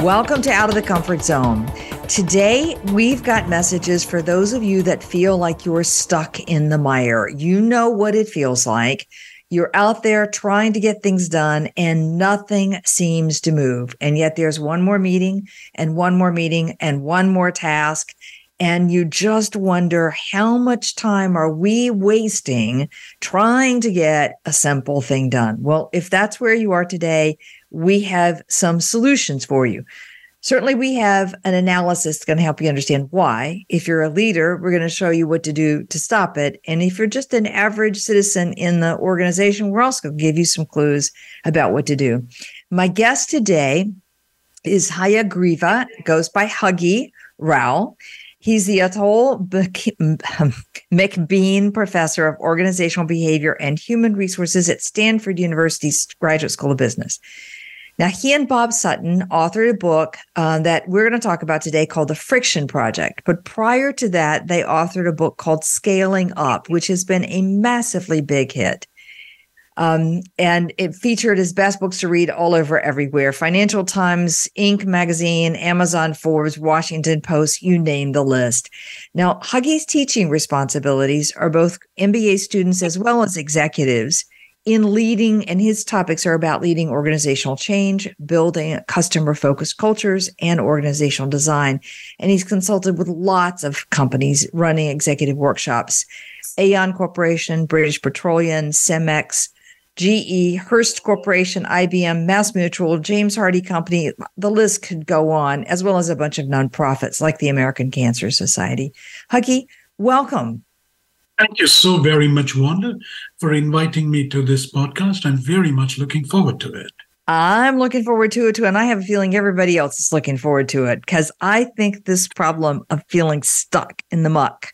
Welcome to Out of the Comfort Zone. Today, we've got messages for those of you that feel like you're stuck in the mire. You know what it feels like. You're out there trying to get things done and nothing seems to move. And yet there's one more meeting and one more meeting and one more task. And you just wonder how much time are we wasting trying to get a simple thing done? Well, if that's where you are today, we have some solutions for you. Certainly, we have an analysis that's going to help you understand why. If you're a leader, we're going to show you what to do to stop it. And if you're just an average citizen in the organization, we're also going to give you some clues about what to do. My guest today is Hayagreeva, goes by Huggy Rao. He's the Atholl McBean Professor of Organizational Behavior and Human Resources at Stanford University's Graduate School of Business. Now, he and Bob Sutton authored a book uh, that we're going to talk about today called The Friction Project. But prior to that, they authored a book called Scaling Up, which has been a massively big hit. Um, and it featured his best books to read all over everywhere Financial Times, Inc. magazine, Amazon, Forbes, Washington Post, you name the list. Now, Huggy's teaching responsibilities are both MBA students as well as executives in leading, and his topics are about leading organizational change, building customer focused cultures, and organizational design. And he's consulted with lots of companies running executive workshops Aon Corporation, British Petroleum, Cemex, GE, Hearst Corporation, IBM, Mass Mutual, James Hardie Company. The list could go on, as well as a bunch of nonprofits like the American Cancer Society. Huggy, welcome. Thank you so very much, Wanda, for inviting me to this podcast. I'm very much looking forward to it. I'm looking forward to it too. And I have a feeling everybody else is looking forward to it because I think this problem of feeling stuck in the muck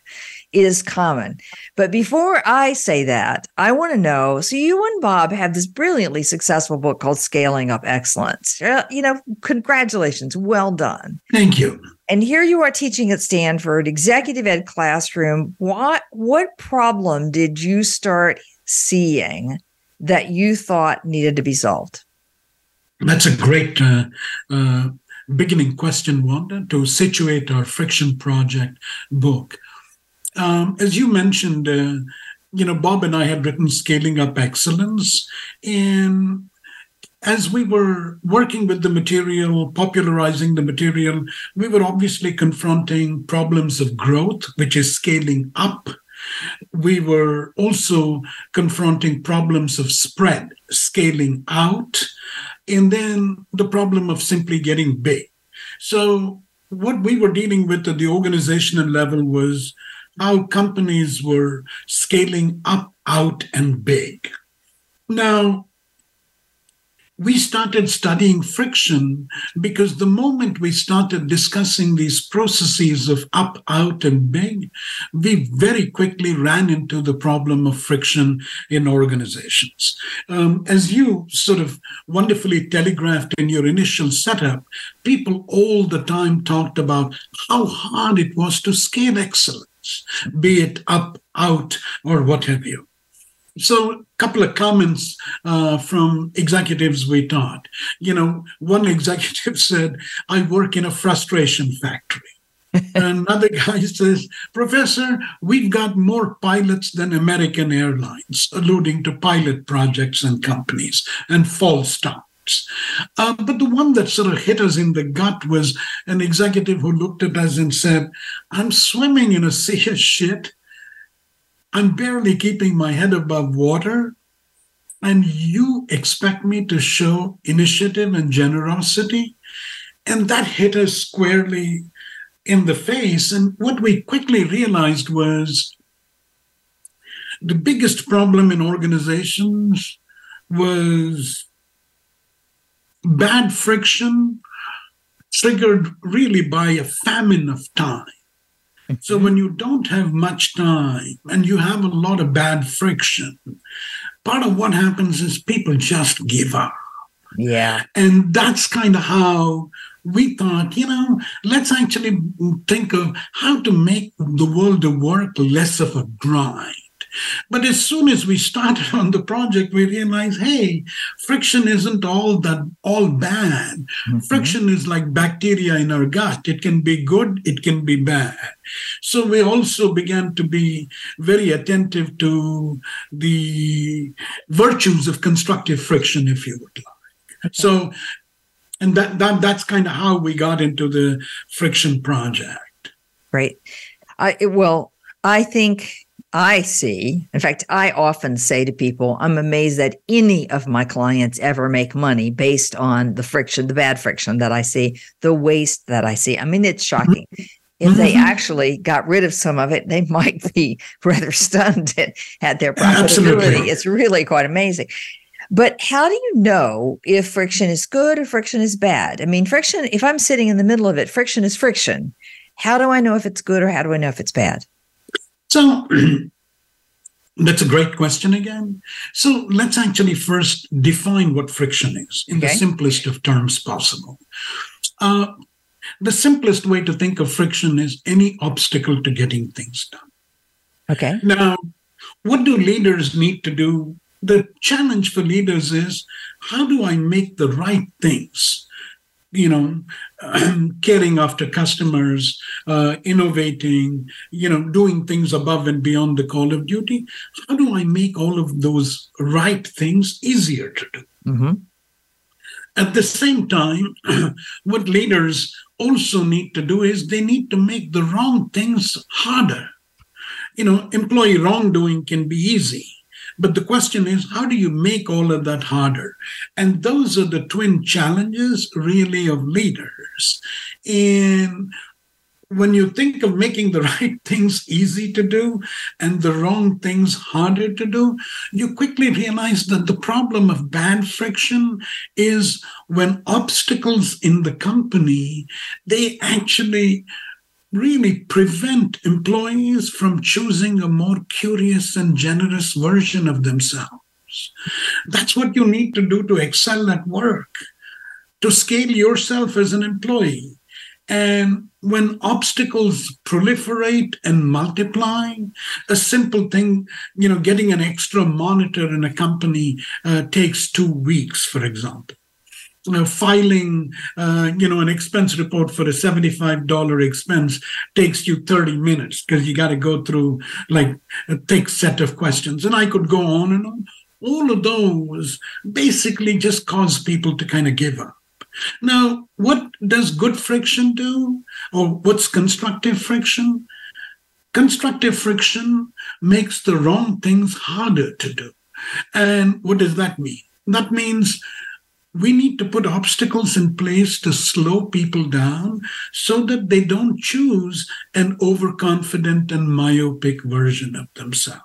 is common. But before I say that, I want to know so you and Bob have this brilliantly successful book called Scaling Up Excellence. You know, congratulations. Well done. Thank you. And here you are teaching at Stanford, executive ed classroom. What what problem did you start seeing that you thought needed to be solved? That's a great uh, uh, beginning question, Wanda, to situate our Friction Project book. Um, as you mentioned, uh, you know, Bob and I had written Scaling Up Excellence. And as we were working with the material, popularizing the material, we were obviously confronting problems of growth, which is scaling up. We were also confronting problems of spread, scaling out, and then the problem of simply getting big. So, what we were dealing with at the organizational level was how companies were scaling up, out, and big. Now, we started studying friction because the moment we started discussing these processes of up, out, and big, we very quickly ran into the problem of friction in organizations. Um, as you sort of wonderfully telegraphed in your initial setup, people all the time talked about how hard it was to scale excellence be it up, out, or what have you. So, a couple of comments uh, from executives we taught. You know, one executive said, I work in a frustration factory. Another guy says, Professor, we've got more pilots than American Airlines, alluding to pilot projects and companies, and false stop. Uh, but the one that sort of hit us in the gut was an executive who looked at us and said, I'm swimming in a sea of shit. I'm barely keeping my head above water. And you expect me to show initiative and generosity? And that hit us squarely in the face. And what we quickly realized was the biggest problem in organizations was bad friction triggered really by a famine of time. So when you don't have much time and you have a lot of bad friction, part of what happens is people just give up. Yeah. And that's kind of how we thought, you know, let's actually think of how to make the world of work less of a grind. But as soon as we started on the project, we realized, hey, friction isn't all that all bad. Mm-hmm. Friction is like bacteria in our gut. It can be good, it can be bad. So we also began to be very attentive to the virtues of constructive friction, if you would like. Okay. So and that, that that's kind of how we got into the friction project right i well i think i see in fact i often say to people i'm amazed that any of my clients ever make money based on the friction the bad friction that i see the waste that i see i mean it's shocking mm-hmm. if they mm-hmm. actually got rid of some of it, they might be rather stunned at, at their profitability. Absolutely. It's really quite amazing. But how do you know if friction is good or friction is bad? I mean, friction, if I'm sitting in the middle of it, friction is friction. How do I know if it's good or how do I know if it's bad? So that's a great question again. So let's actually first define what friction is in okay. the simplest of terms possible. Uh, the simplest way to think of friction is any obstacle to getting things done. Okay. Now, what do leaders need to do the challenge for leaders is how do I make the right things? You know, caring after customers, uh, innovating, you know, doing things above and beyond the call of duty. How do I make all of those right things easier to do? Mm-hmm. At the same time, what leaders also need to do is they need to make the wrong things harder. You know, employee wrongdoing can be easy but the question is, how do you make all of that harder? And those are the twin challenges, really, of leaders. And when you think of making the right things easy to do and the wrong things harder to do, you quickly realize that the problem of bad friction is when obstacles in the company, they actually really prevent employees from choosing a more curious and generous version of themselves. That's what you need to do to excel at work, to scale yourself as an employee. And when obstacles proliferate and multiply, a simple thing, you know, getting an extra monitor in a company uh, takes two weeks, for example uh, filing, uh, you know, an expense report for a $75 expense takes you 30 minutes because you got to go through like a thick set of questions. And I could go on and on. All of those basically just cause people to kind of give up. Now, what does good friction do? Or what's constructive friction? Constructive friction makes the wrong things harder to do. And what does that mean? That means we need to put obstacles in place to slow people down so that they don't choose an overconfident and myopic version of themselves.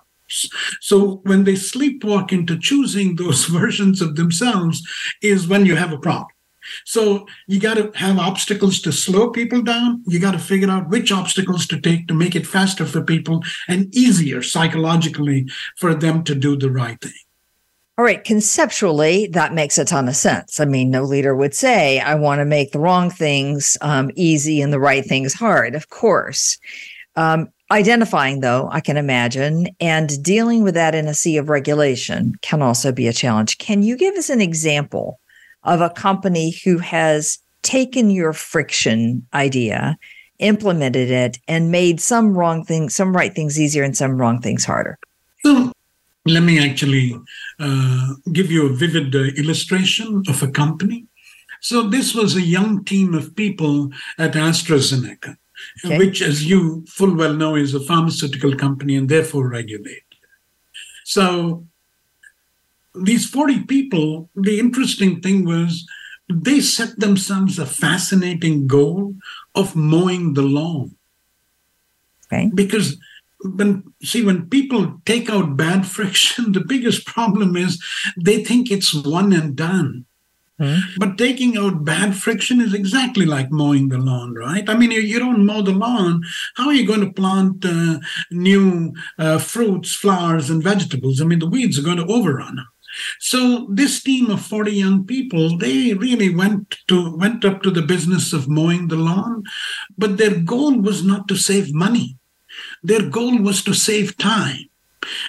So when they sleepwalk into choosing those versions of themselves is when you have a problem. So you got to have obstacles to slow people down. You got to figure out which obstacles to take to make it faster for people and easier psychologically for them to do the right thing. All right, conceptually, that makes a ton of sense. I mean, no leader would say, I want to make the wrong things um, easy and the right things hard, of course. Um, identifying, though, I can imagine, and dealing with that in a sea of regulation can also be a challenge. Can you give us an example of a company who has taken your friction idea, implemented it, and made some wrong things, some right things easier and some wrong things harder? So let me actually uh, give you a vivid uh, illustration of a company. So, this was a young team of people at AstraZeneca, okay. which, as you full well know, is a pharmaceutical company and therefore regulated. So, these 40 people, the interesting thing was they set themselves a fascinating goal of mowing the lawn. Okay. Because when see when people take out bad friction the biggest problem is they think it's one and done Mm-hmm. But taking out bad friction is exactly like mowing the lawn, right? I mean, you, you don't mow the lawn. How are you going to plant uh, new uh, fruits, flowers, and vegetables? I mean, the weeds are going to overrun. So this team of 40 young people, they really went to went up to the business of mowing the lawn, but their goal was not to save money. Their goal was to save time.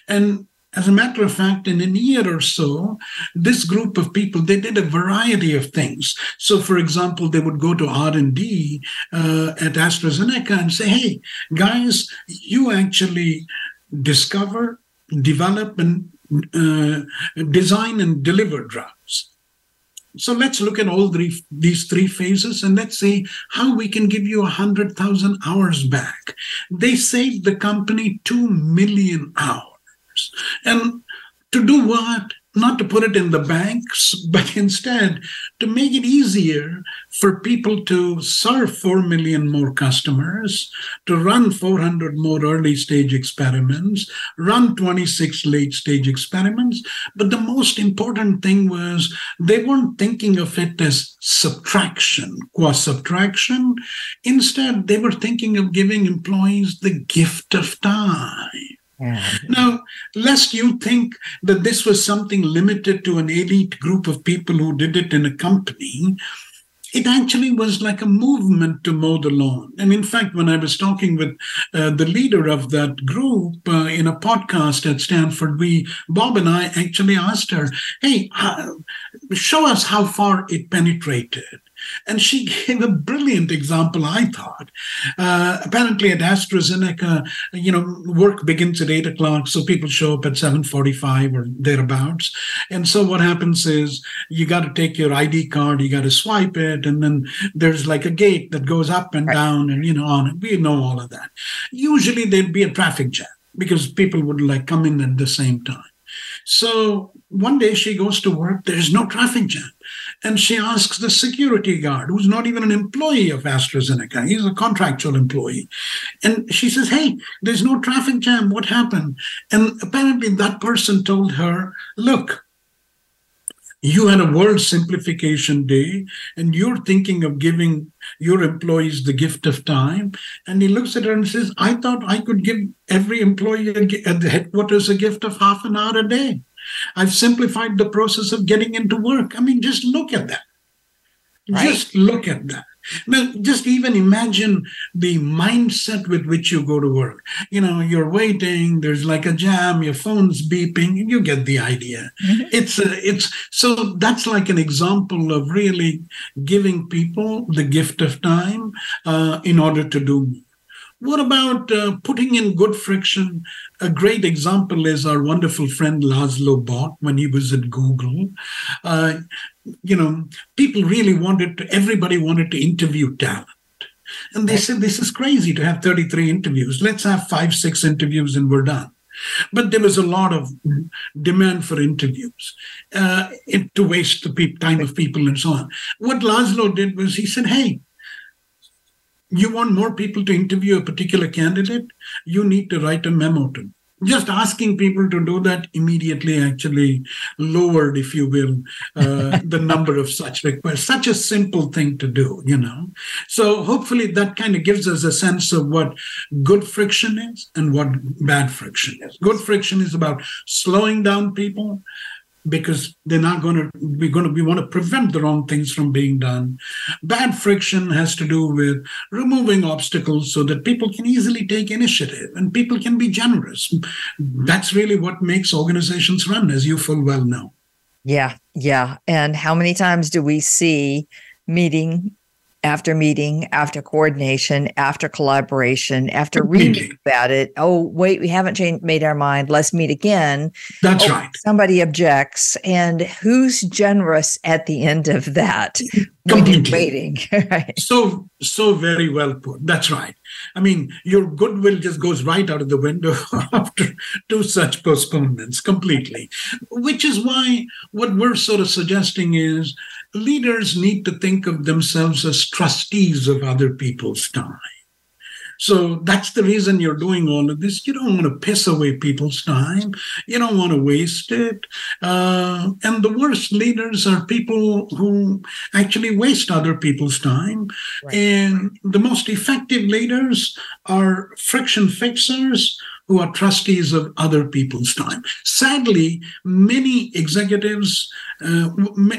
And as a matter of fact, in a year or so, this group of people they did a variety of things. So, for example, they would go to R and D uh, at AstraZeneca and say, "Hey, guys, you actually discover, develop, and uh, design and deliver drugs." So let's look at all three, these three phases and let's see how we can give you 100,000 hours back. They saved the company 2 million hours. And to do what? Not to put it in the banks, but instead to make it easier for people to serve 4 million more customers, to run 400 more early stage experiments, run 26 late stage experiments. But the most important thing was they weren't thinking of it as subtraction, qua subtraction. Instead, they were thinking of giving employees the gift of time. Yeah. Now, lest you think that this was something limited to an elite group of people who did it in a company, it actually was like a movement to mow the lawn. And in fact, when I was talking with uh, the leader of that group uh, in a podcast at Stanford, we, Bob and I actually asked her, hey, show us how far it penetrated. And she gave a brilliant example, I thought. Uh, apparently at AstraZeneca, you know, work begins at 8 o'clock, so people show up at 7.45 or thereabouts. And so what happens is you got to take your ID card, you got to swipe it, and then there's like a gate that goes up and right. down and, you know, on it. We know all of that. Usually there'd be a traffic jam because people would like come in at the same time. So one day she goes to work, there's no traffic jam. And she asks the security guard, who's not even an employee of AstraZeneca, he's a contractual employee. And she says, Hey, there's no traffic jam. What happened? And apparently that person told her, Look, you had a world simplification day and you're thinking of giving your employees the gift of time and he looks at her and says i thought i could give every employee at the headquarters a gift of half an hour a day I've simplified the process of getting into work. I mean, just look at that. Right. Just look at that. Now, just even imagine the mindset with which you go to work. You know, you're waiting, there's like a jam, your phone's beeping, you get the idea. Mm-hmm. It's a, it's so that's like an example of really giving people the gift of time uh, in order to do. What about uh, putting in good friction? A great example is our wonderful friend Laszlo Bock when he was at Google. Uh, you know, people really wanted to, everybody wanted to interview talent. And they said, this is crazy to have 33 interviews. Let's have five, six interviews and we're done. But there was a lot of demand for interviews uh, to waste the time of people and so on. What Laszlo did was he said, hey, you want more people to interview a particular candidate, you need to write a memo to them. Just asking people to do that immediately actually lowered, if you will, uh, the number of such requests. Such a simple thing to do, you know. So hopefully that kind of gives us a sense of what good friction is and what bad friction is. Good friction is about slowing down people because they're not going to we're going to we want to prevent the wrong things from being done. Bad friction has to do with removing obstacles so that people can easily take initiative and people can be generous. That's really what makes organizations run as you full well know. Yeah yeah. And how many times do we see meeting after meeting, after coordination, after collaboration, after reading about it. Oh, wait, we haven't changed, made our mind. Let's meet again. That's oh, right. Somebody objects, and who's generous at the end of that? Completely. Waiting. right. So, so very well put. That's right. I mean, your goodwill just goes right out of the window after two such postponements completely. Which is why what we're sort of suggesting is leaders need to think of themselves as trustees of other people's time. So that's the reason you're doing all of this. You don't want to piss away people's time. You don't want to waste it. Uh, and the worst leaders are people who actually waste other people's time. Right. And the most effective leaders are friction fixers who are trustees of other people's time. Sadly, many executives, uh,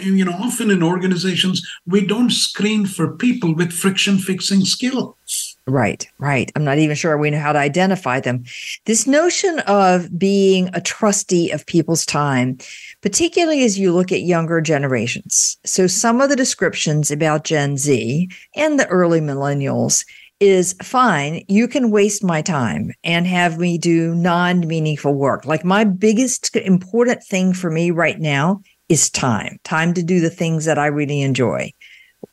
you know, often in organizations, we don't screen for people with friction fixing skills. Right, right. I'm not even sure we know how to identify them. This notion of being a trustee of people's time, particularly as you look at younger generations. So, some of the descriptions about Gen Z and the early millennials is fine. You can waste my time and have me do non meaningful work. Like my biggest important thing for me right now is time, time to do the things that I really enjoy.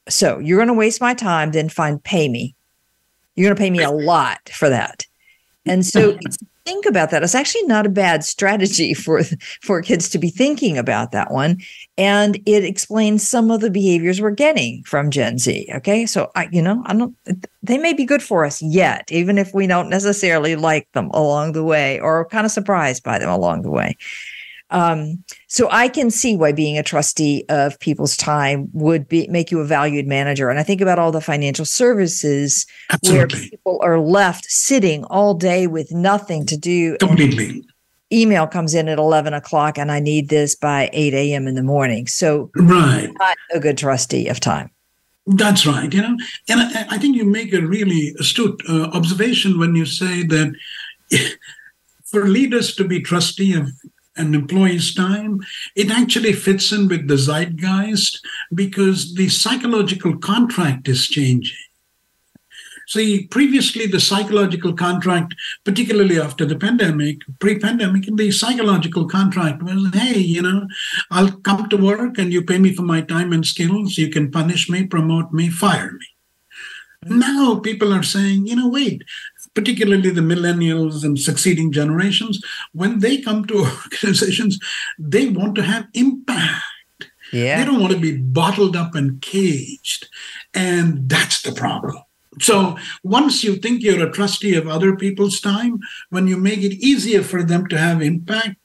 So you're going to waste my time, then fine, pay me. You're going to pay me a lot for that. And so think about that. It's actually not a bad strategy for for kids to be thinking about that one, and it explains some of the behaviors we're getting from Gen Z. Okay, so I, you know, I don't. They may be good for us yet, even if we don't necessarily like them along the way, or kind of surprised by them along the way. Um, so I can see why being a trustee of people's time would be make you a valued manager. And I think about all the financial services Absolutely. where people are left sitting all day with nothing to do. Completely. Email comes in at 11 o'clock and I need this by 8 a.m. in the morning. So, right. not a good trustee of time. That's right. You know, and I, I think you make a really astute uh, observation when you say that for leaders to be trustee of an employee's time, it actually fits in with the zeitgeist because the psychological contract is changing. See, previously the psychological contract, particularly after the pandemic, pre-pandemic, the psychological contract was, hey, you know, I'll come to work and you pay me for my time and skills. You can punish me, promote me, fire me. Mm-hmm. Now people are saying, you know, wait, particularly the millennials and succeeding generations, when they come to organizations, they want to have impact. Yeah. They don't want to be bottled up and caged. And that's the problem. So once you think you're a trustee of other people's time, when you make it easier for them to have impact,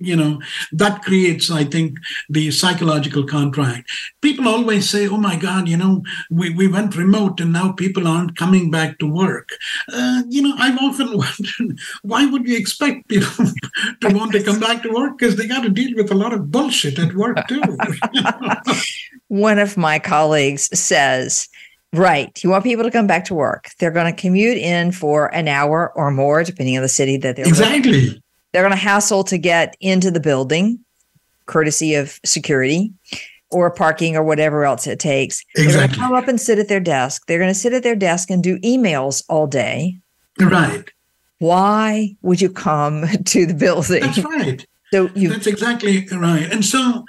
you know that creates i think the psychological contract people always say oh my god you know we, we went remote and now people aren't coming back to work uh, you know i've often wondered why would you expect people to want to come back to work because they got to deal with a lot of bullshit at work too one of my colleagues says Right. You want people to come back to work. They're going to commute in for an hour or more, depending on the city that they're exactly. Living. They're going to hassle to get into the building, courtesy of security or parking or whatever else it takes. Exactly. They're going to come up and sit at their desk. They're going to sit at their desk and do emails all day. Right. Why would you come to the building? That's right. So you That's exactly right. And so,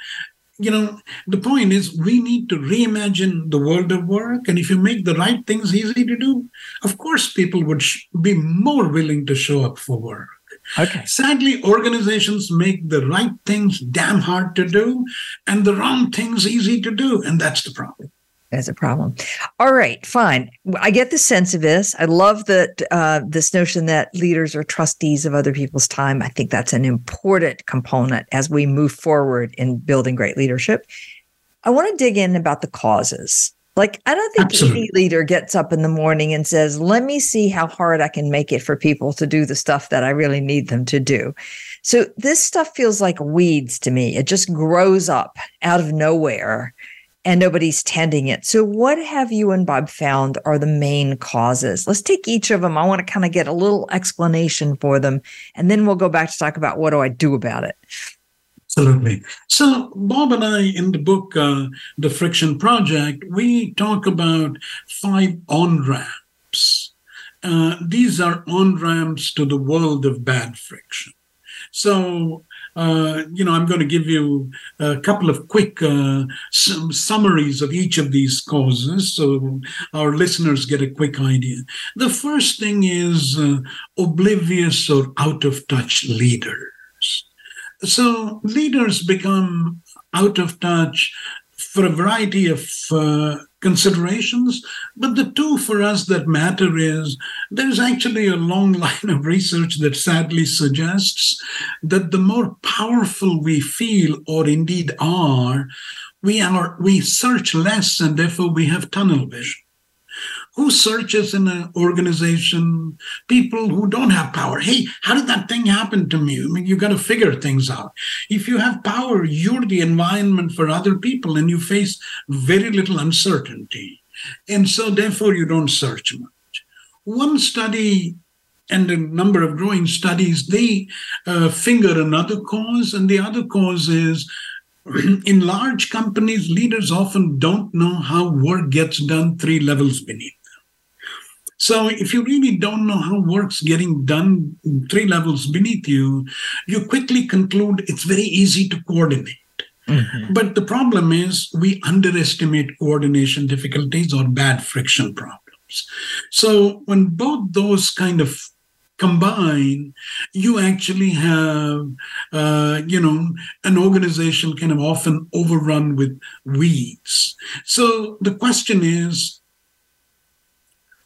you know, the point is we need to reimagine the world of work. And if you make the right things easy to do, of course, people would sh- be more willing to show up for work. Okay. Sadly, organizations make the right things damn hard to do and the wrong things easy to do. And that's the problem. That's a problem. All right, fine. I get the sense of this. I love that uh, this notion that leaders are trustees of other people's time. I think that's an important component as we move forward in building great leadership. I want to dig in about the causes. Like, I don't think Absolutely. any leader gets up in the morning and says, let me see how hard I can make it for people to do the stuff that I really need them to do. So, this stuff feels like weeds to me. It just grows up out of nowhere and nobody's tending it. So, what have you and Bob found are the main causes? Let's take each of them. I want to kind of get a little explanation for them, and then we'll go back to talk about what do I do about it. Absolutely. So, Bob and I, in the book, uh, The Friction Project, we talk about five on ramps. Uh, these are on ramps to the world of bad friction. So, uh, you know, I'm going to give you a couple of quick uh, summaries of each of these causes so our listeners get a quick idea. The first thing is uh, oblivious or out of touch leaders. So leaders become out of touch for a variety of uh, considerations. But the two for us that matter is there's actually a long line of research that sadly suggests that the more powerful we feel or indeed are, we are we search less and therefore we have tunnel vision who searches in an organization people who don't have power. Hey how did that thing happen to me? I mean you got to figure things out. If you have power you're the environment for other people and you face very little uncertainty. And so therefore you don't search much. One study and a number of growing studies they uh, finger another cause and the other cause is in large companies, leaders often don't know how work gets done three levels beneath. So if you really don't know how work's getting done three levels beneath you, you quickly conclude it's very easy to coordinate. Mm-hmm. But the problem is we underestimate coordination difficulties or bad friction problems. So when both those kind of combine, you actually have, uh, you know, an organization kind of often overrun with weeds. So the question is,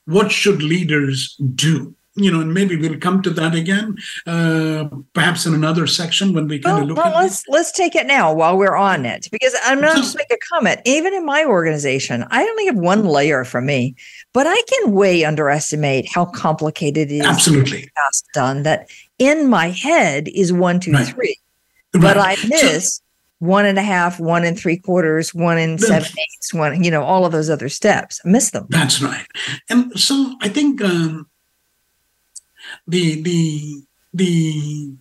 what should leaders do? You know, and maybe we'll come to that again, uh, perhaps in another section when we kind well, of look well, at let's it. let's take it now while we're on it because I'm not just make a comment. Even in my organization, I only have one layer from me, but I can way underestimate how complicated it is. Absolutely, task done. That in my head is one, two, Right. three, Right. but I So- miss one and a half, one and three quarters, one and seven eighths, one, you know, all of those other steps. I miss them. That's right. And so I think um, the the the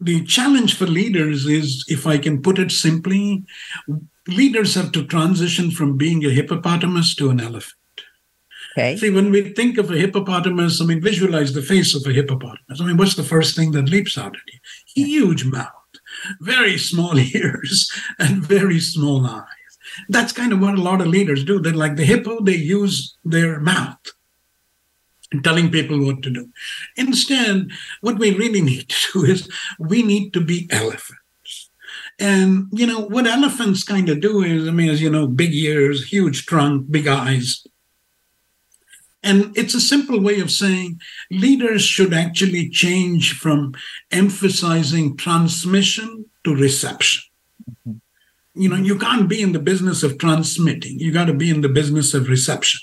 the challenge for leaders is, if I can put it simply, leaders have to transition from being a hippopotamus to an elephant. Okay. See, when we think of a hippopotamus, I mean, visualize the face of a hippopotamus. I mean, what's the first thing that leaps out at you? Huge mouth, very small ears, and very small eyes. That's kind of what a lot of leaders do. They're like the hippo, they use their mouth telling people what to do. Instead, what we really need to do is we need to be elephants. And, you know, what elephants kind of do is, I mean, as you know, big ears, huge trunk, big eyes. And it's a simple way of saying leaders should actually change from emphasizing transmission to reception. Mm-hmm. You know, you can't be in the business of transmitting. You got to be in the business of reception.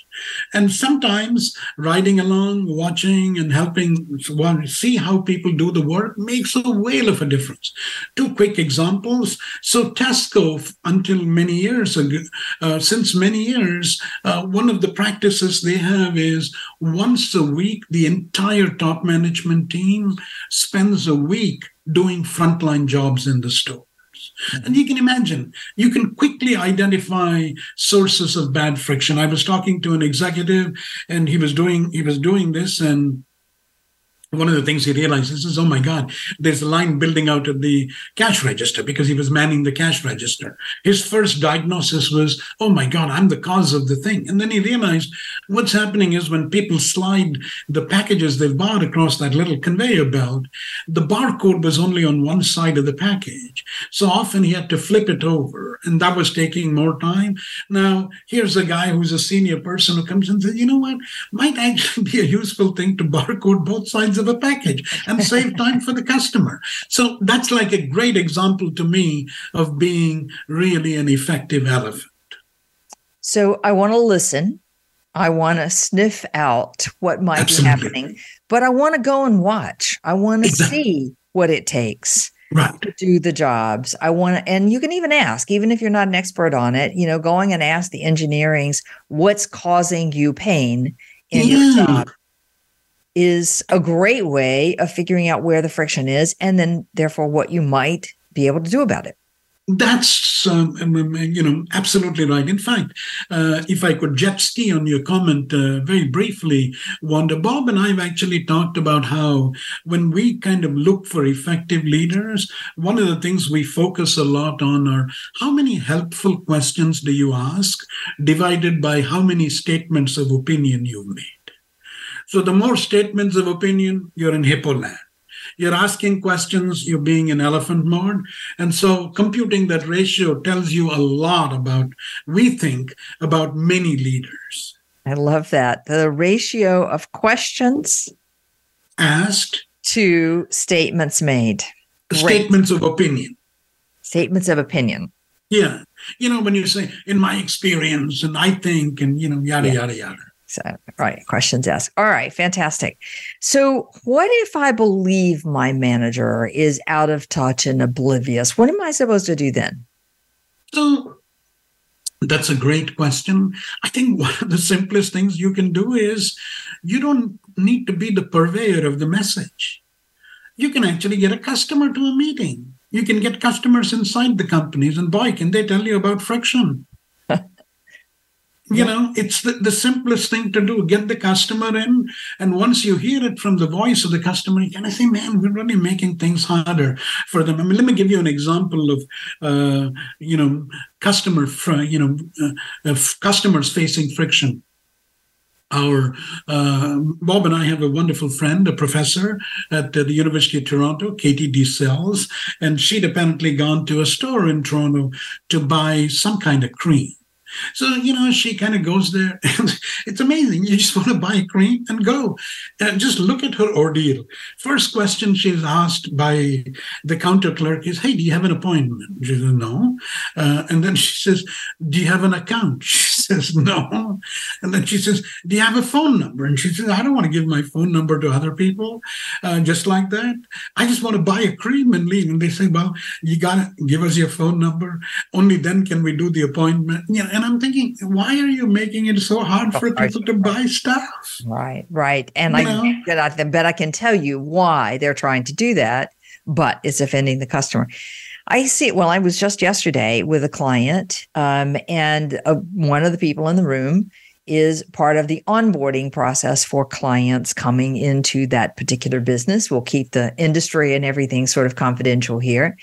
And sometimes riding along, watching, and helping see how people do the work makes a whale of a difference. Two quick examples. So, Tesco, until many years ago, uh, since many years, uh, one of the practices they have is once a week, the entire top management team spends a week doing frontline jobs in the store. And you can imagine, you can quickly identify sources of bad friction. I was talking to an executive and he was doing he was doing this and one of the things he realizes is, oh my God, there's a line building out at the cash register because he was manning the cash register. His first diagnosis was, oh my God, I'm the cause of the thing. And then he realized what's happening is when people slide the packages they've bought across that little conveyor belt, the barcode was only on one side of the package. So often he had to flip it over, and that was taking more time. Now, here's a guy who's a senior person who comes and says, you know what, might actually be a useful thing to barcode both sides of a package and save time for the customer. So that's like a great example to me of being really an effective elephant. So I want to listen. I want to sniff out what might Absolutely. be happening, but I want to go and watch. I want to Exactly. see what it takes Right. to do the jobs. I want to, and you can even ask, even if you're not an expert on it, you know, going and ask the engineerings what's causing you pain in your job is a great way of figuring out where the friction is and then therefore what you might be able to do about it. That's um, um, um, you know absolutely right. In fact, uh, if I could jet ski on your comment uh, very briefly, Wanda, Bob and I have actually talked about how when we kind of look for effective leaders, one of the things we focus a lot on are how many helpful questions do you ask, divided by how many statements of opinion you've made. So the more statements of opinion, you're in hippo land. you're asking questions, you're being in elephant mode. And so computing that ratio tells you a lot about, we think, about many leaders. I love that. The ratio of questions asked to statements made. Great. Statements of opinion. Statements of opinion. Yeah. You know, when you say, in my experience, and I think, and, you know, yada, yeah. yada, yada. So, right. Questions asked. All right. Fantastic. So, what if I believe my manager is out of touch and oblivious? What am I supposed to do then? So, that's a great question. I think one of the simplest things you can do is you don't need to be the purveyor of the message. You can actually get a customer to a meeting. You can get customers inside the companies, and boy, can they tell you about friction you know it's the, the simplest thing to do. Get the customer in and once you hear it from the voice of the customer you kind of say man we're really making things harder for them. I mean let me give you an example of uh, you know customer fr- you know uh, customers facing friction. Our uh, Bob and I have a wonderful friend, a professor at the University of Toronto, Katy DeCelles, and she'd apparently gone to a store in Toronto to buy some kind of cream. So, you know, she kind of goes there and it's amazing. You just want to buy cream and go. And just look at her ordeal. First question she's asked by the counter clerk is, Hey, do you have an appointment? She says, No. Uh, and then she says, Do you have an account? She says, No. And then she says, Do you have a phone number? And she says, I don't want to give my phone number to other people uh, just like that. I just want to buy a cream and leave. And they say, Well, you got to give us your phone number. Only then can we do the appointment. You know, and I'm thinking, why are you making it so hard for people to buy stuff? Right, right. And you I, I bet I can tell you why they're trying to do that, but it's offending the customer. I see. Well, I was just yesterday with a client, um, and uh, one of the people in the room is part of the onboarding process for clients coming into that particular business. We'll keep the industry and everything sort of confidential here.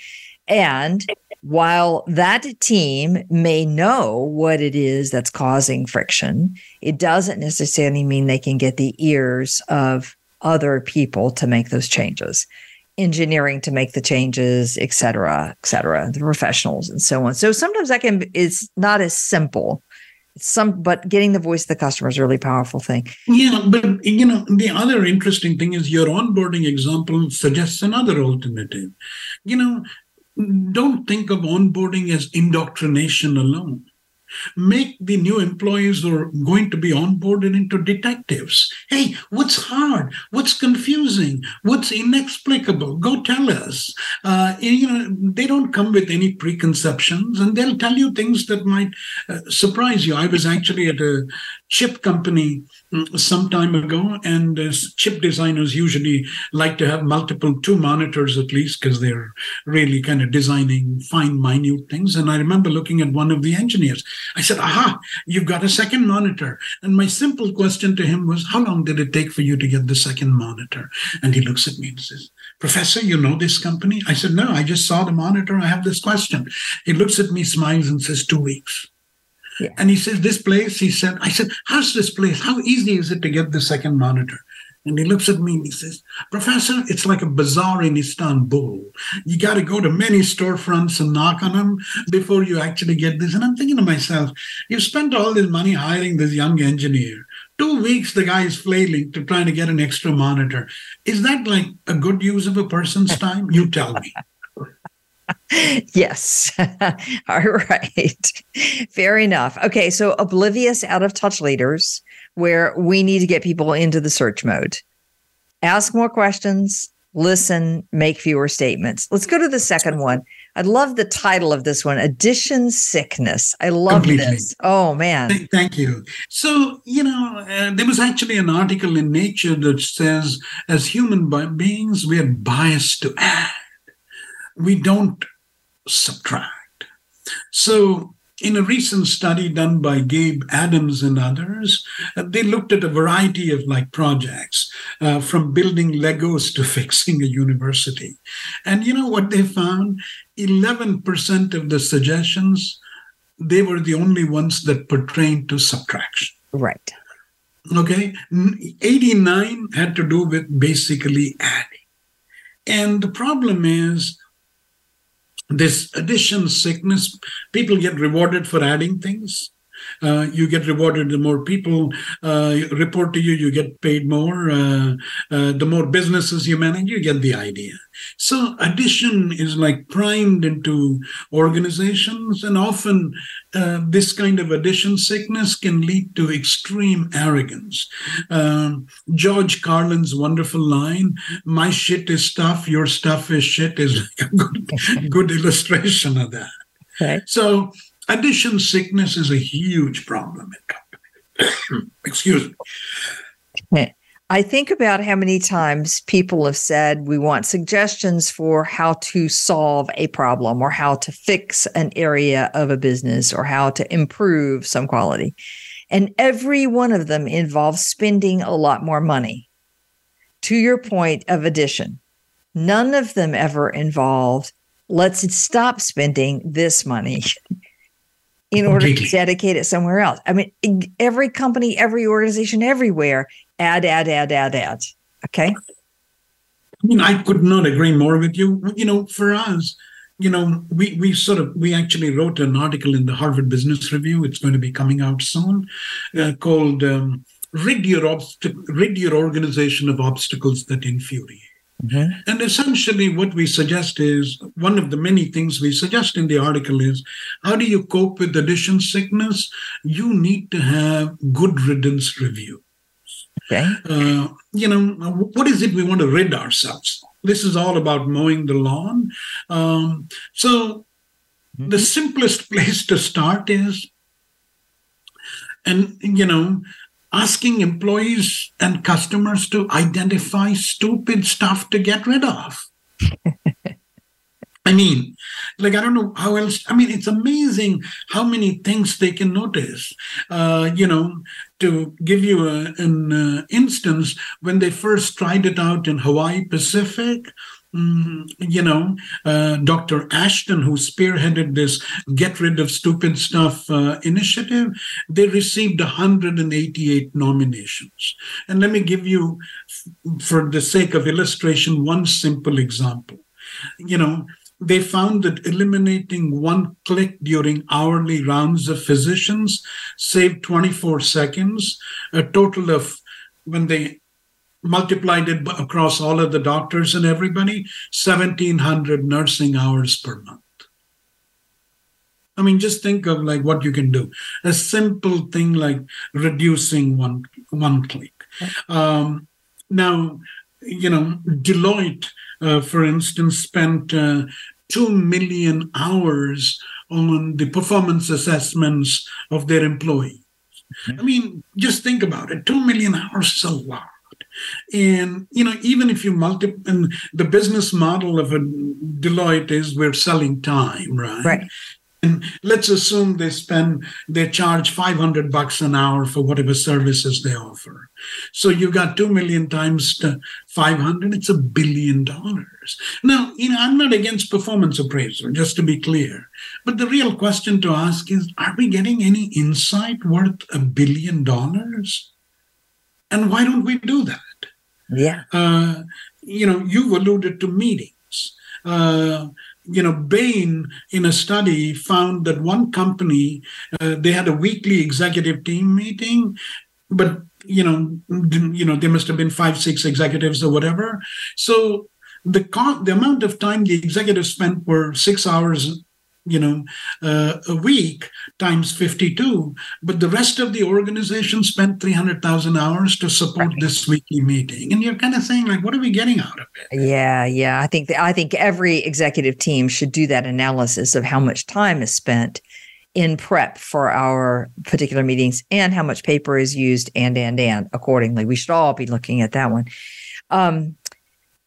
And while that team may know what it is that's causing friction, it doesn't necessarily mean they can get the ears of other people to make those changes, engineering to make the changes, et cetera, et cetera, the professionals and so on. So sometimes that can is not as simple. Some, but getting the voice of the customer is a really powerful thing. Yeah, but you know, the other interesting thing is your onboarding example suggests another alternative. You know, don't think of onboarding as indoctrination alone. Make the new employees who are going to be onboarded into detectives. Hey, what's hard? What's confusing? What's inexplicable? Go tell us. Uh, you know, they don't come with any preconceptions, and they'll tell you things that might uh, surprise you. I was actually at a chip company some time ago, and uh, chip designers usually like to have multiple two monitors at least because they're really kind of designing fine, minute things. And I remember looking at one of the engineers. I said, "Aha, you've got a second monitor." And my simple question to him was, "How long did it take for you to get the second monitor?" And he looks at me and says, "Professor, you know this company?" I said, "No, I just saw the monitor. I have this question." He looks at me, smiles, and says, two weeks." Yeah. And he says, This place, he said, I said, How's this place? How easy is it to get the second monitor? And he looks at me and he says, Professor, it's like a bazaar in Istanbul. You got to go to many storefronts and knock on them before you actually get this. And I'm thinking to myself, you've spent all this money hiring this young engineer. Two weeks, the guy is flailing to trying to get an extra monitor. Is that like a good use of a person's time? You tell me. Yes. All right. Fair enough. Okay. So, oblivious, out of touch leaders, where we need to get people into the search mode. Ask more questions, listen, make fewer statements. Let's go to the second one. I love the title of this one Addition Sickness. I love Completely. this. Oh, man. Thank you. So, you know, uh, there was actually an article in Nature that says, as human beings, we are biased to add we don't subtract. So, in a recent study done by Gabe Adams and others, uh, they looked at a variety of like projects, uh, from building Legos to fixing a university. And you know what they found? 11% of the suggestions, they were the only ones that pertained to subtraction. Right. Okay. 89 had to do with basically adding. And the problem is this addition sickness, people get rewarded for adding things. Uh, you get rewarded the more people uh, report to you you get paid more. Uh, uh, the more businesses you manage you get the idea. So addition is like primed into organizations and often uh, this kind of addition sickness can lead to extreme arrogance. Um, george carlin's wonderful line my shit is stuff your stuff is shit is like a good, good illustration of that. Okay. so addition sickness is a huge problem in companies. Excuse me. I think about how many times people have said we want suggestions for how to solve a problem or how to fix an area of a business or how to improve some quality. And every one of them involves spending a lot more money. To your point of addition, none of them ever involved let's stop spending this money in order to dedicate it somewhere else. I mean, every company, every organization, everywhere, add, add, add, add, add. Okay. I mean, I could not agree more with you. You know, for us, you know, we we sort of we actually wrote an article in the Harvard Business Review. It's going to be coming out soon, uh, called um, "Rid Your Obst- Rid Your Organization of Obstacles That Infuriate." Mm-hmm. And essentially, what we suggest is one of the many things we suggest in the article is how do you cope with addition sickness? You need to have good riddance review. Okay. Uh, you know, what is it we want to rid ourselves? This is all about mowing the lawn. Um, so, mm-hmm. the simplest place to start is, and you know, asking employees and customers to identify stupid stuff to get rid of. I mean, like, I don't know how else. I mean, it's amazing how many things they can notice. Uh, you know, to give you a, an uh, instance, when they first tried it out in Hawaii Pacific, Mm, you know, uh, Dr. Ashton, who spearheaded this Get Rid of Stupid Stuff uh, initiative, they received 188 nominations. And let me give you, for the sake of illustration, one simple example. You know, they found that eliminating one click during hourly rounds of physicians saved 24 seconds, a total of when they multiplied it across all of the doctors and everybody 1700 nursing hours per month. I mean just think of like what you can do. A simple thing like reducing one one click. Um, now you know deloitte uh, for instance spent uh, 2 million hours on the performance assessments of their employees. Mm-hmm. i mean just think about it. 2 million hours is a lot and you know, even if you multiply, and the business model of a Deloitte is we're selling time, right? Right. And let's assume they spend, they charge 500 bucks an hour for whatever services they offer. So you've got 2 million times 500, it's a billion dollars. Now, you know, I'm not against performance appraisal, just to be clear. But the real question to ask is are we getting any insight worth a billion dollars? And why don't we do that? Yeah. Uh, you know, you've alluded to meetings. Uh, you know, Bain in a study found that one company uh, they had a weekly executive team meeting, but you know, you know, there must have been five, six executives or whatever. So the the amount of time the executives spent were six hours you know, uh, a week times 52. But the rest of the organization spent 300,000 hours to support right. this weekly meeting. And you're kind of saying, like, what are we getting out of it? Yeah, yeah. I think, that, I think every executive team should do that analysis of how much time is spent in prep for our particular meetings and how much paper is used and, and, and accordingly. We should all be looking at that one. Um,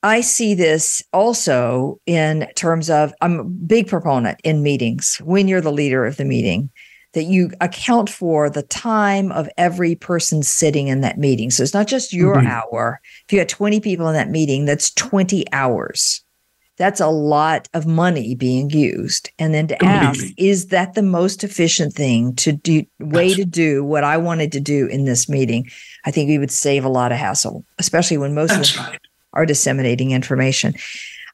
I see this also in terms of I'm a big proponent in meetings when you're the leader of the meeting that you account for the time of every person sitting in that meeting. So it's not just your mm-hmm. hour. If you had 20 people in that meeting, that's 20 hours. That's a lot of money being used. And then to Completely. ask, is that the most efficient thing to do way to do what I wanted to do in this meeting? I think we would save a lot of hassle, especially when most that's of right are disseminating information.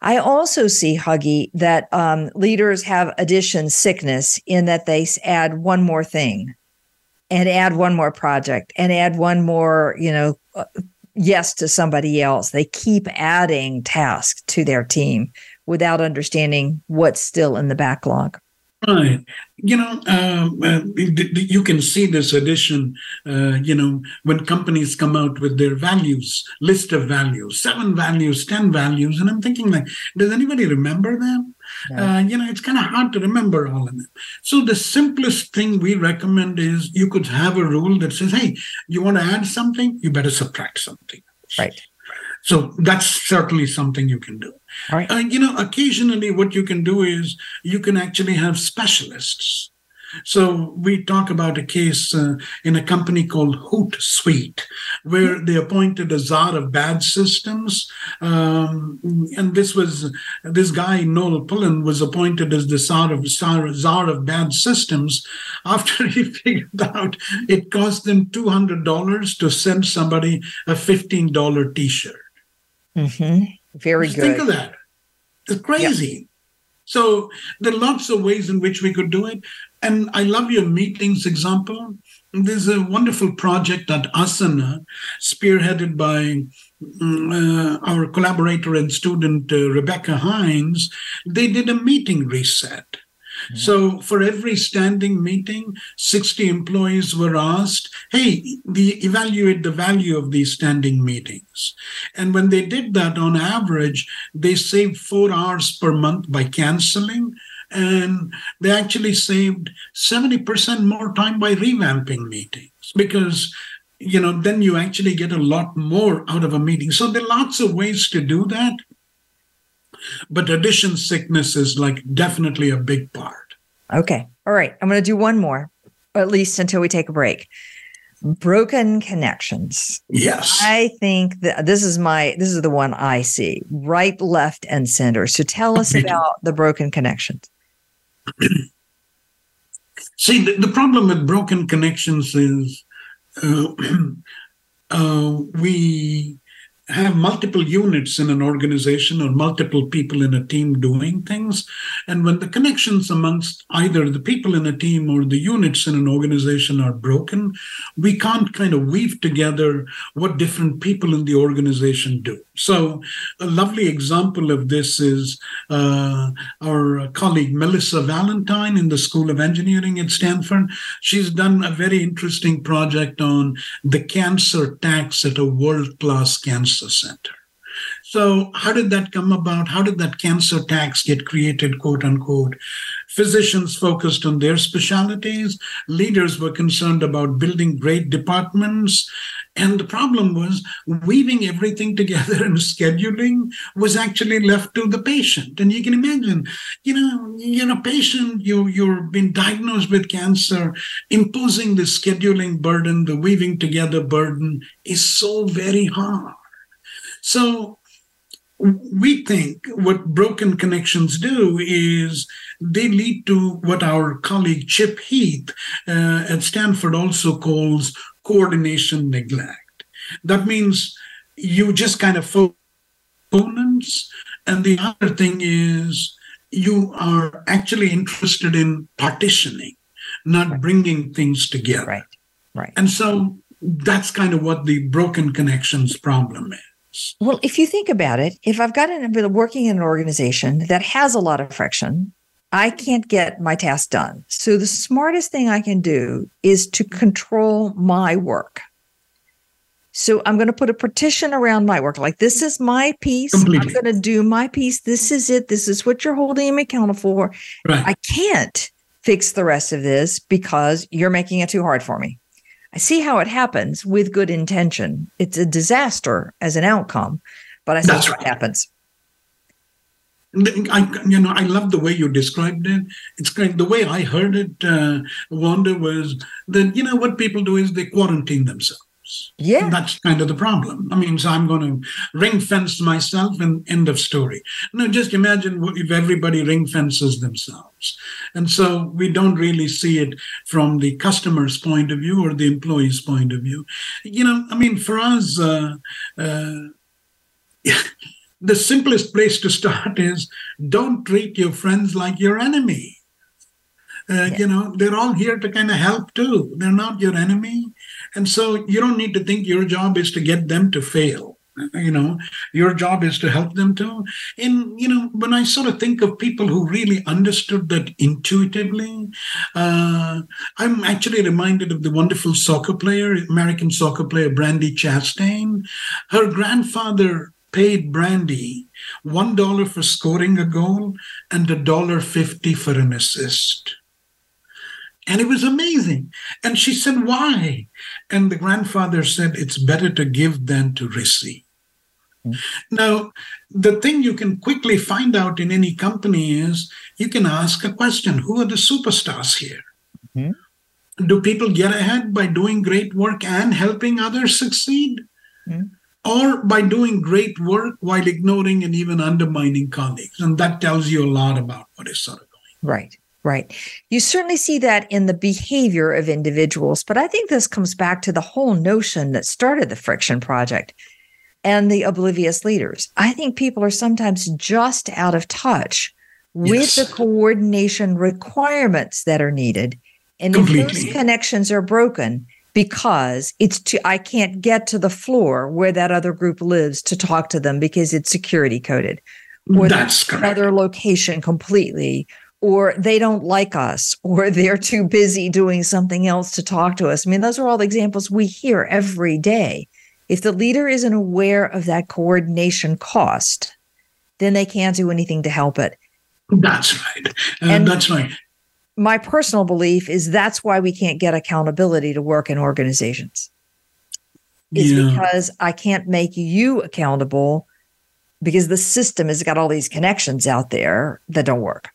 I also see, Huggy, that um, leaders have addition sickness in that they add one more thing and add one more project and add one more, you know, uh, yes to somebody else. They keep adding tasks to their team without understanding what's still in the backlog. Right. You know, uh, uh, you can see this addition, uh, you know, when companies come out with their values, list of values, seven values, 10 values. And I'm thinking, like, does anybody remember them? Uh, you know, it's kind of hard to remember all of them. So the simplest thing we recommend is you could have a rule that says, hey, you want to add something, you better subtract something. Right. So that's certainly something you can do. All right. Uh, you know, occasionally what you can do is you can actually have specialists. So we talk about a case uh, in a company called Hootsuite, where they appointed a czar of bad systems, um, and this was this guy Noel Pullen was appointed as the czar of czar, czar of bad systems. After he figured out it cost them two hundred dollars to send somebody a fifteen dollar T-shirt. Mm-hmm. Very Just good. Think of that. It's crazy. So there are lots of ways in which we could do it. And I love your meetings example. There's a wonderful project at Asana, spearheaded by mm, uh, our collaborator and student uh, Rebecca Hinds. They did a meeting reset. Mm-hmm. So for every standing meeting, 60 employees were asked, hey, the, evaluate the value of these standing meetings. And when they did that on average, they saved four hours per month by canceling. And they actually saved 70% more time by revamping meetings because you know then you actually get a lot more out of a meeting so there are lots of ways to do that but addition sickness is like definitely a big part. Okay. All right. I'm going to do one more, at least until we take a break. Broken connections. Yes. I think that this is my this is the one I see right, left, and center. So tell us about the broken connections. See, the, the problem with broken connections is uh, uh, we have multiple units in an organization or multiple people in a team doing things. And when the connections amongst either the people in a team or the units in an organization are broken, we can't kind of weave together what different people in the organization do. So, a lovely example of this is uh, our colleague Melissa Valentine in the School of Engineering at Stanford. She's done a very interesting project on the cancer tax at a world class cancer center. So, how did that come about? How did that cancer tax get created, quote unquote? Physicians focused on their specialties, leaders were concerned about building great departments. And the problem was weaving everything together and scheduling was actually left to the patient. And you can imagine, you know, you're a patient, you, you've been diagnosed with cancer, imposing the scheduling burden, the weaving together burden is so very hard. So we think what broken connections do is they lead to what our colleague Chip Heath uh, at Stanford also calls coordination neglect. That means you just kind of focus on components. And the other thing is you are actually interested in partitioning, not bringing things together. Right. Right. And so that's kind of what the broken connections problem is. Well, if you think about it, if I've got an, been working in an organization that has a lot of friction, I can't get my task done. So the smartest thing I can do is to control my work. So I'm going to put a partition around my work. Like this is my piece. Completely. I'm going to do my piece. This is it. This is what you're holding me accountable for. Right. I can't fix the rest of this because you're making it too hard for me. I see how it happens with good intention. It's a disaster as an outcome, but I see That's how it happens. I, you know, I love the way you described it. It's great. The way I heard it, uh, Wanda, was that, you know, what people do is they quarantine themselves. Yeah. That's kind of the problem. I mean, so I'm going to ring fence myself and end of story. No, just imagine what if everybody ring fences themselves. And so we don't really see it from the customer's point of view or the employee's point of view. You know, I mean, for us, uh, uh, the simplest place to start is don't treat your friends like your enemy. Uh, yeah. You know, they're all here to kind of help too. They're not your enemy. And so you don't need to think your job is to get them to fail. You know, your job is to help them to. And, you know, when I sort of think of people who really understood that intuitively, uh, I'm actually reminded of the wonderful soccer player, American soccer player, Brandi Chastain. Her grandfather paid Brandi $1 for scoring a goal and a dollar fifty for an assist. And it was amazing. And she said, Why? And the grandfather said, It's better to give than to receive. Mm-hmm. Now, the thing you can quickly find out in any company is you can ask a question Who are the superstars here? Mm-hmm. Do people get ahead by doing great work and helping others succeed? Mm-hmm. Or by doing great work while ignoring and even undermining colleagues? And that tells you a lot about what is sort of going on. Right. Right. You certainly see that in the behavior of individuals, but I think this comes back to the whole notion that started the Friction Project and the oblivious leaders. I think people are sometimes just out of touch with the coordination requirements that are needed. And Completely. if those connections are broken because it's to, I can't get to the floor where that other group lives to talk to them because it's security coded. Or That's another location completely or they don't like us, or they're too busy doing something else to talk to us. I mean, those are all the examples we hear every day. If the leader isn't aware of that coordination cost, then they can't do anything to help it. That's right. Uh, and that's right. My personal belief is that's why we can't get accountability to work in organizations. Is yeah. because I can't make you accountable because the system has got all these connections out there that don't work.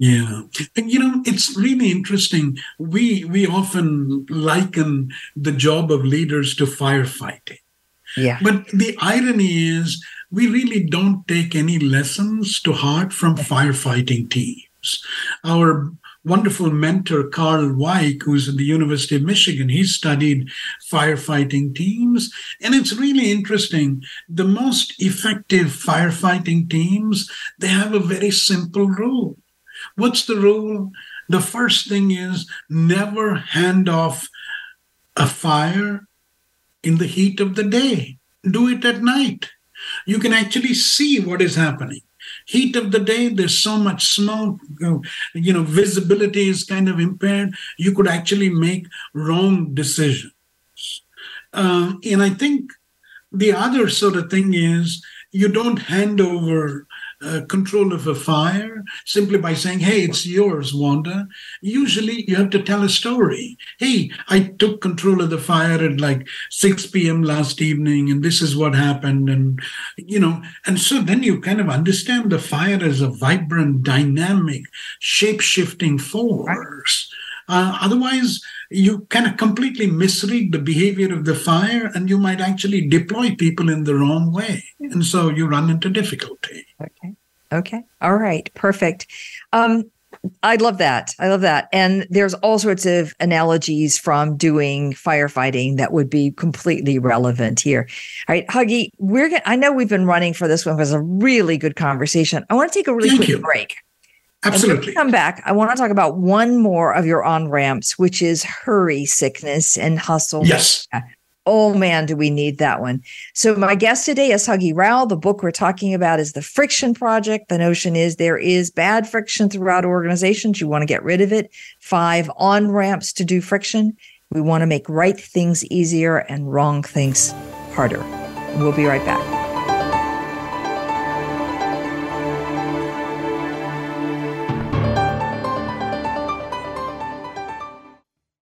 Yeah. And you know, it's really interesting. We we often liken the job of leaders to firefighting. Yeah. But the irony is we really don't take any lessons to heart from firefighting teams. Our wonderful mentor, Karl Weick, who's at the University of Michigan, he studied firefighting teams. And it's really interesting. The most effective firefighting teams, they have a very simple rule What's the rule? The first thing is never hand off a fire in the heat of the day. Do it at night. You can actually see what is happening. Heat of the day, there's so much smoke, you know, visibility is kind of impaired. You could actually make wrong decisions. Uh, and I think the other sort of thing is you don't hand over uh, control of a fire simply by saying, Hey, it's yours, Wanda. Usually you have to tell a story. Hey, I took control of the fire at like 6 p.m. last evening, and this is what happened. And, you know, and so then you kind of understand the fire as a vibrant, dynamic, shape shifting force. Uh, otherwise, you kind of completely misread the behavior of the fire and you might actually deploy people in the wrong way. And so you run into difficulty. Okay. Okay. All right. Perfect. Um, I love that. I love that. And there's all sorts of analogies from doing firefighting that would be completely relevant here. All right, Huggy, we're gonna, I know we've been running for this one was a really good conversation. I want to take a really Thank quick you. break. Absolutely. come back, I want to talk about one more of your on ramps, which is hurry sickness and hustle. Yes. Oh man, do we need that one? So, my guest today is Huggy Rao. The book we're talking about is The Friction Project. The notion is there is bad friction throughout organizations. You want to get rid of it. Five on ramps to do friction. We want to make right things easier and wrong things harder. We'll be right back.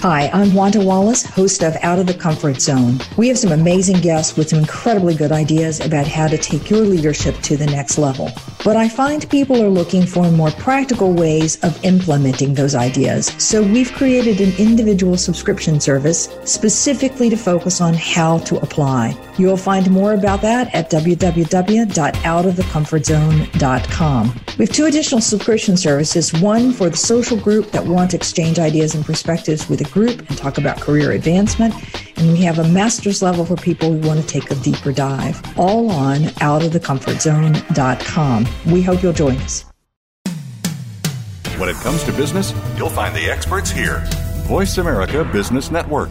Hi, I'm Wanda Wallace, host of Out of the Comfort Zone. We have some amazing guests with some incredibly good ideas about how to take your leadership to the next level. But I find people are looking for more practical ways of implementing those ideas. So we've created an individual subscription service specifically to focus on how to apply. You'll find more about that at www.outofthecomfortzone.com. We have two additional subscription services one for the social group that want to exchange ideas and perspectives with a group and talk about career advancement. And we have a master's level for people who want to take a deeper dive, all on outofthecomfortzone.com. We hope you'll join us. When it comes to business, you'll find the experts here. Voice America Business Network.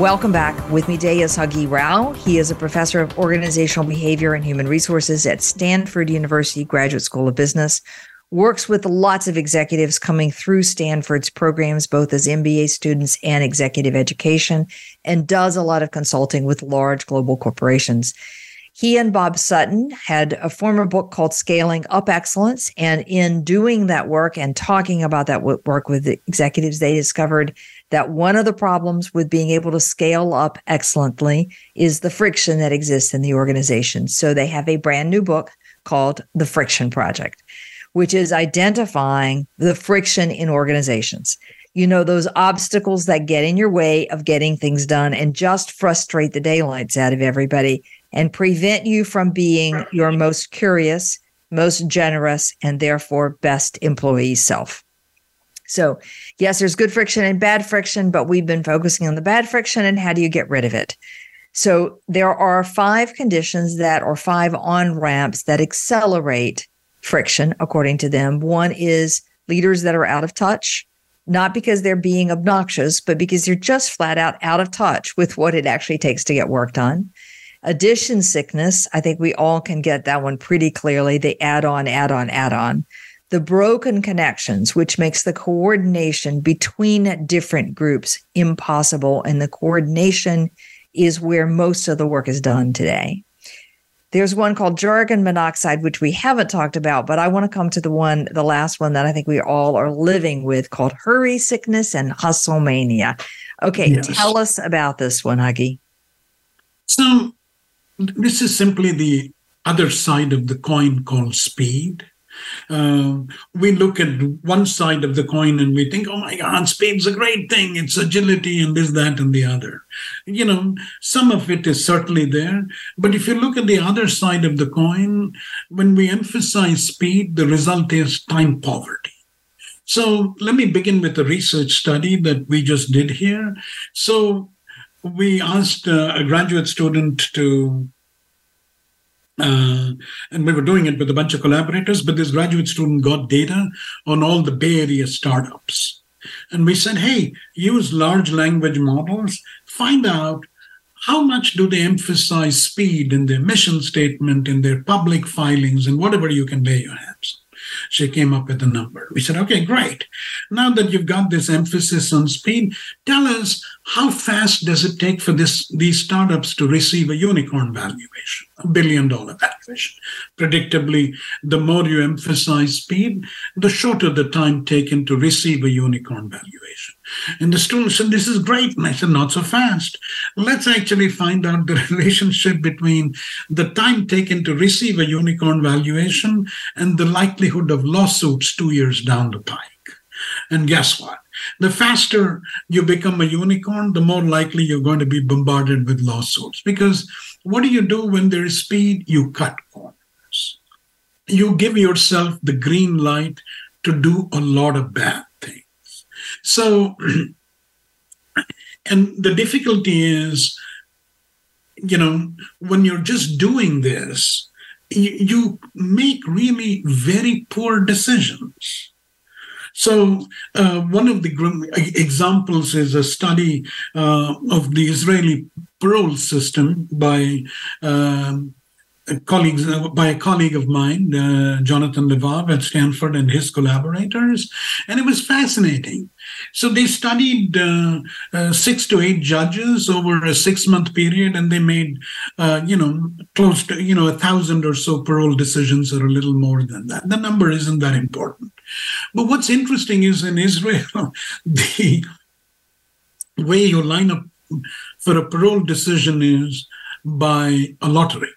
Welcome back. With me today is Huggy Rao. He is a professor of organizational behavior and human resources at Stanford University Graduate School of Business. Works with lots of executives coming through Stanford's programs, both as MBA students and executive education, and does a lot of consulting with large global corporations. He and Bob Sutton had a former book called Scaling Up Excellence. And in doing that work and talking about that work with the executives, they discovered that one of the problems with being able to scale up excellently is the friction that exists in the organization. So they have a brand new book called The Friction Project, which is identifying the friction in organizations. You know, those obstacles that get in your way of getting things done and just frustrate the daylights out of everybody and prevent you from being your most curious, most generous, and therefore best employee self. So, yes, there's good friction and bad friction, but we've been focusing on the bad friction and how do you get rid of it? So, there are five conditions that, or five on ramps that accelerate friction, according to them. One is leaders that are out of touch, not because they're being obnoxious, but because they're just flat out out of touch with what it actually takes to get work done. Addition sickness, I think we all can get that one pretty clearly. The add on, add on, add on the broken connections, which makes the coordination between different groups impossible. And the coordination is where most of the work is done today. There's one called jargon monoxide, which we haven't talked about, but I want to come to the one, the last one that I think we all are living with called hurry sickness and hustle mania. Okay, yes. tell us about this one, Huggy. So, this is simply the other side of the coin called speed. Uh, we look at one side of the coin and we think, oh my God, speed's a great thing. It's agility and this, that, and the other. You know, some of it is certainly there. But if you look at the other side of the coin, when we emphasize speed, the result is time poverty. So let me begin with a research study that we just did here. So we asked uh, a graduate student to uh, and we were doing it with a bunch of collaborators, but this graduate student got data on all the Bay Area startups. And we said, hey, use large language models, find out how much do they emphasize speed in their mission statement, in their public filings, and whatever you can lay your hands she came up with a number. We said, okay, great. Now that you've got this emphasis on speed, tell us how fast does it take for this these startups to receive a unicorn valuation, a billion dollar valuation? Predictably, the more you emphasize speed, the shorter the time taken to receive a unicorn valuation. And the student said, This is great. And I said, Not so fast. Let's actually find out the relationship between the time taken to receive a unicorn valuation and the likelihood of lawsuits two years down the pike. And guess what? The faster you become a unicorn, the more likely you're going to be bombarded with lawsuits. Because what do you do when there is speed? You cut corners. you give yourself the green light to do a lot of bad. So, and the difficulty is, you know, when you're just doing this, you, you make really very poor decisions. So, uh, one of the examples is a study uh, of the Israeli parole system by um, colleagues uh, by a colleague of mine, uh, Jonathan Levav at Stanford, and his collaborators, and it was fascinating. So they studied uh, uh, six to eight judges over a six-month period, and they made, uh, you know, close to you know a thousand or so parole decisions, or a little more than that. The number isn't that important, but what's interesting is in Israel, the way you line up for a parole decision is by a lottery.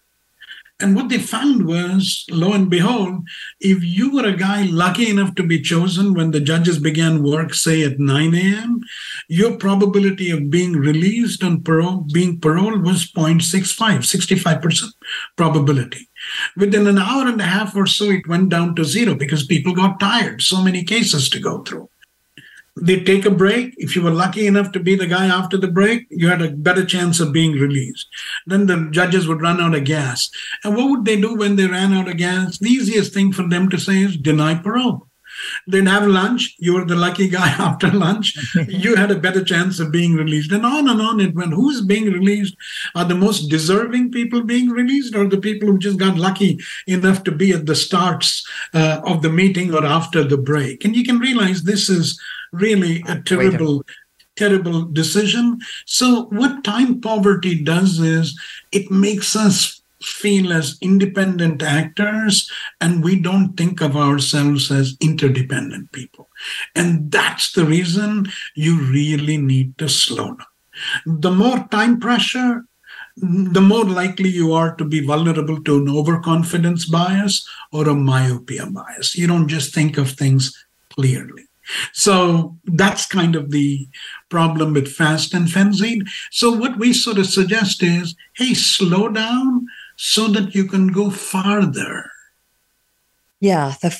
And what they found was, lo and behold, if you were a guy lucky enough to be chosen when the judges began work, say at 9 a.m., your probability of being released on parole, being paroled was 0.65, 65% probability. Within an hour and a half or so, it went down to zero because people got tired. So many cases to go through they take a break. If you were lucky enough to be the guy after the break, you had a better chance of being released. Then the judges would run out of gas. And what would they do when they ran out of gas? The easiest thing for them to say is deny parole. They'd have lunch. You were the lucky guy after lunch. you had a better chance of being released. And on and on it went. Who's being released? Are the most deserving people being released, or the people who just got lucky enough to be at the starts uh, of the meeting or after the break? And you can realize this is really ah, a terrible terrible decision. So what time poverty does is it makes us feel as independent actors and we don't think of ourselves as interdependent people. And that's the reason you really need to slow down. The more time pressure the more likely you are to be vulnerable to an overconfidence bias or a myopia bias. You don't just think of things clearly so that's kind of the problem with fast and frenzied. So what we sort of suggest is, hey, slow down so that you can go farther. Yeah, the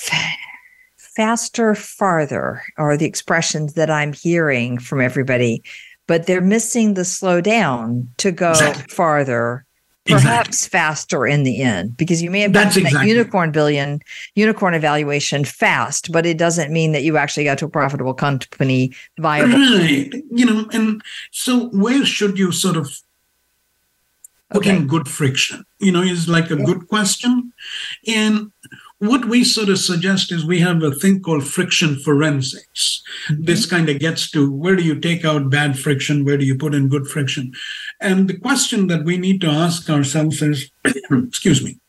faster, farther are the expressions that I'm hearing from everybody, but they're missing the slow down to go exactly. farther perhaps exactly. faster in the end because you may have done exactly. that unicorn billion unicorn evaluation fast but it doesn't mean that you actually got to a profitable company viable right you know and so where should you sort of put okay. in good friction you know is like a yeah. good question and what we sort of suggest is we have a thing called friction forensics. Mm-hmm. This kind of gets to where do you take out bad friction? Where do you put in good friction? And the question that we need to ask ourselves is excuse me,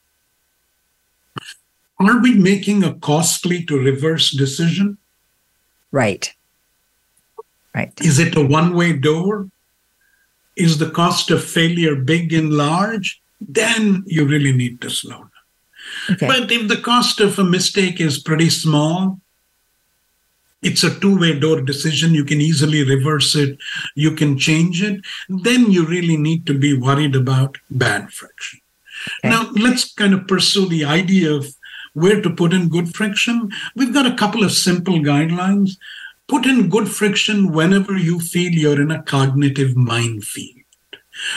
are we making a costly to reverse decision? Right. Right. Is it a one way door? Is the cost of failure big and large? Then you really need to slow down. Okay. But if the cost of a mistake is pretty small, it's a two way door decision. You can easily reverse it, you can change it. Then you really need to be worried about bad friction. Okay. Now, let's kind of pursue the idea of where to put in good friction. We've got a couple of simple guidelines. Put in good friction whenever you feel you're in a cognitive minefield.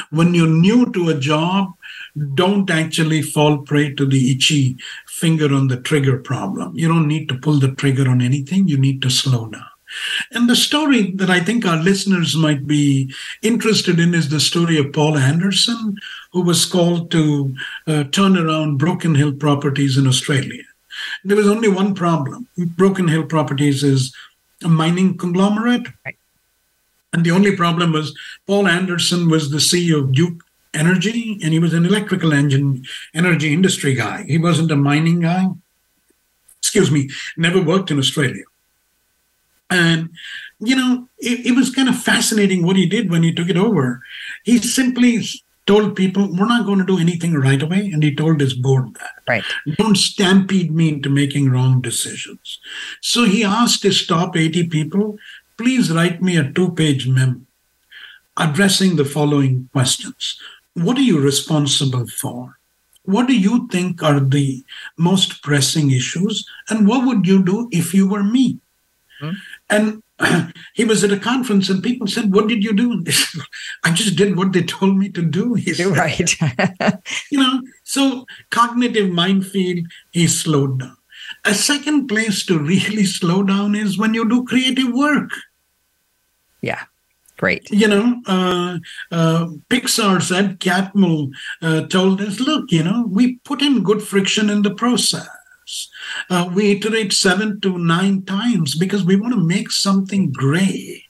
When you're new to a job, don't actually fall prey to the itchy finger on the trigger problem. You don't need to pull the trigger on anything, you need to slow down. And the story that I think our listeners might be interested in is the story of Paul Anderson, who was called to uh, turn around Broken Hill Properties in Australia. There was only one problem. Broken Hill Properties is a mining conglomerate. Right. And the only problem was Paul Anderson was the CEO of Duke energy and he was an electrical engine energy industry guy. He wasn't a mining guy. Excuse me never worked in australia. And you know it, it was kind of fascinating what he did when he took it over. He simply told people we're not going to do anything right away and he told his board that. Right. Don't stampede me into making wrong decisions. So he asked his top 80 people please write me a two page memo addressing the following questions what are you responsible for? what do you think are the most pressing issues? And what would you do if you were me? Hmm. And he was at a conference and people said, What did you do? I just did what they told me to do. He said, right. you know, so cognitive minefield, he slowed down. A second place to really slow down is when you do creative work. Yeah. Great. You know, uh, uh, Pixar's Ed Catmull uh, told us, look, you know, we put in good friction in the process. Uh, we iterate seven to nine times because we want to make something great.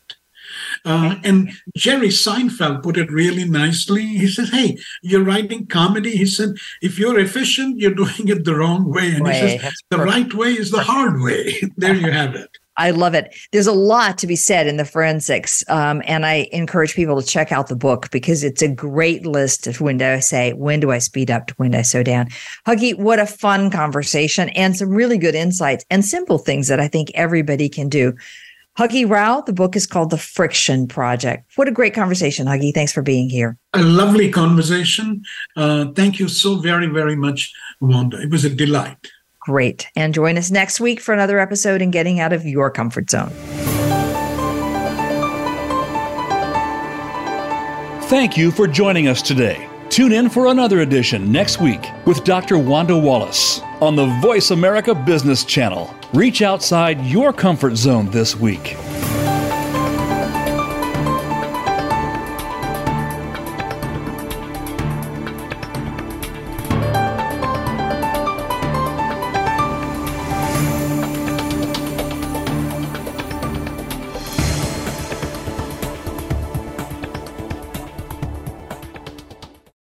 Uh, and Jerry Seinfeld put it really nicely. He says, Hey, you're writing comedy. He said, If you're efficient, you're doing it the wrong way. And way. he says, The right way is the hard way. there you have it. I love it. There's a lot to be said in the forensics. Um, and I encourage people to check out the book because it's a great list of when do I say, when do I speed up to when do I slow down. Huggy, what a fun conversation and some really good insights and simple things that I think everybody can do. Huggy Rao, the book is called The Friction Project. What a great conversation, Huggy. Thanks for being here. A lovely conversation. Uh, thank you so very, very much, Wanda. It was a delight. Great. And join us next week for another episode in Getting Out of Your Comfort Zone. Thank you for joining us today. Tune in for another edition next week with Dr. Wanda Wallace on the Voice America Business Channel. Reach outside your comfort zone this week.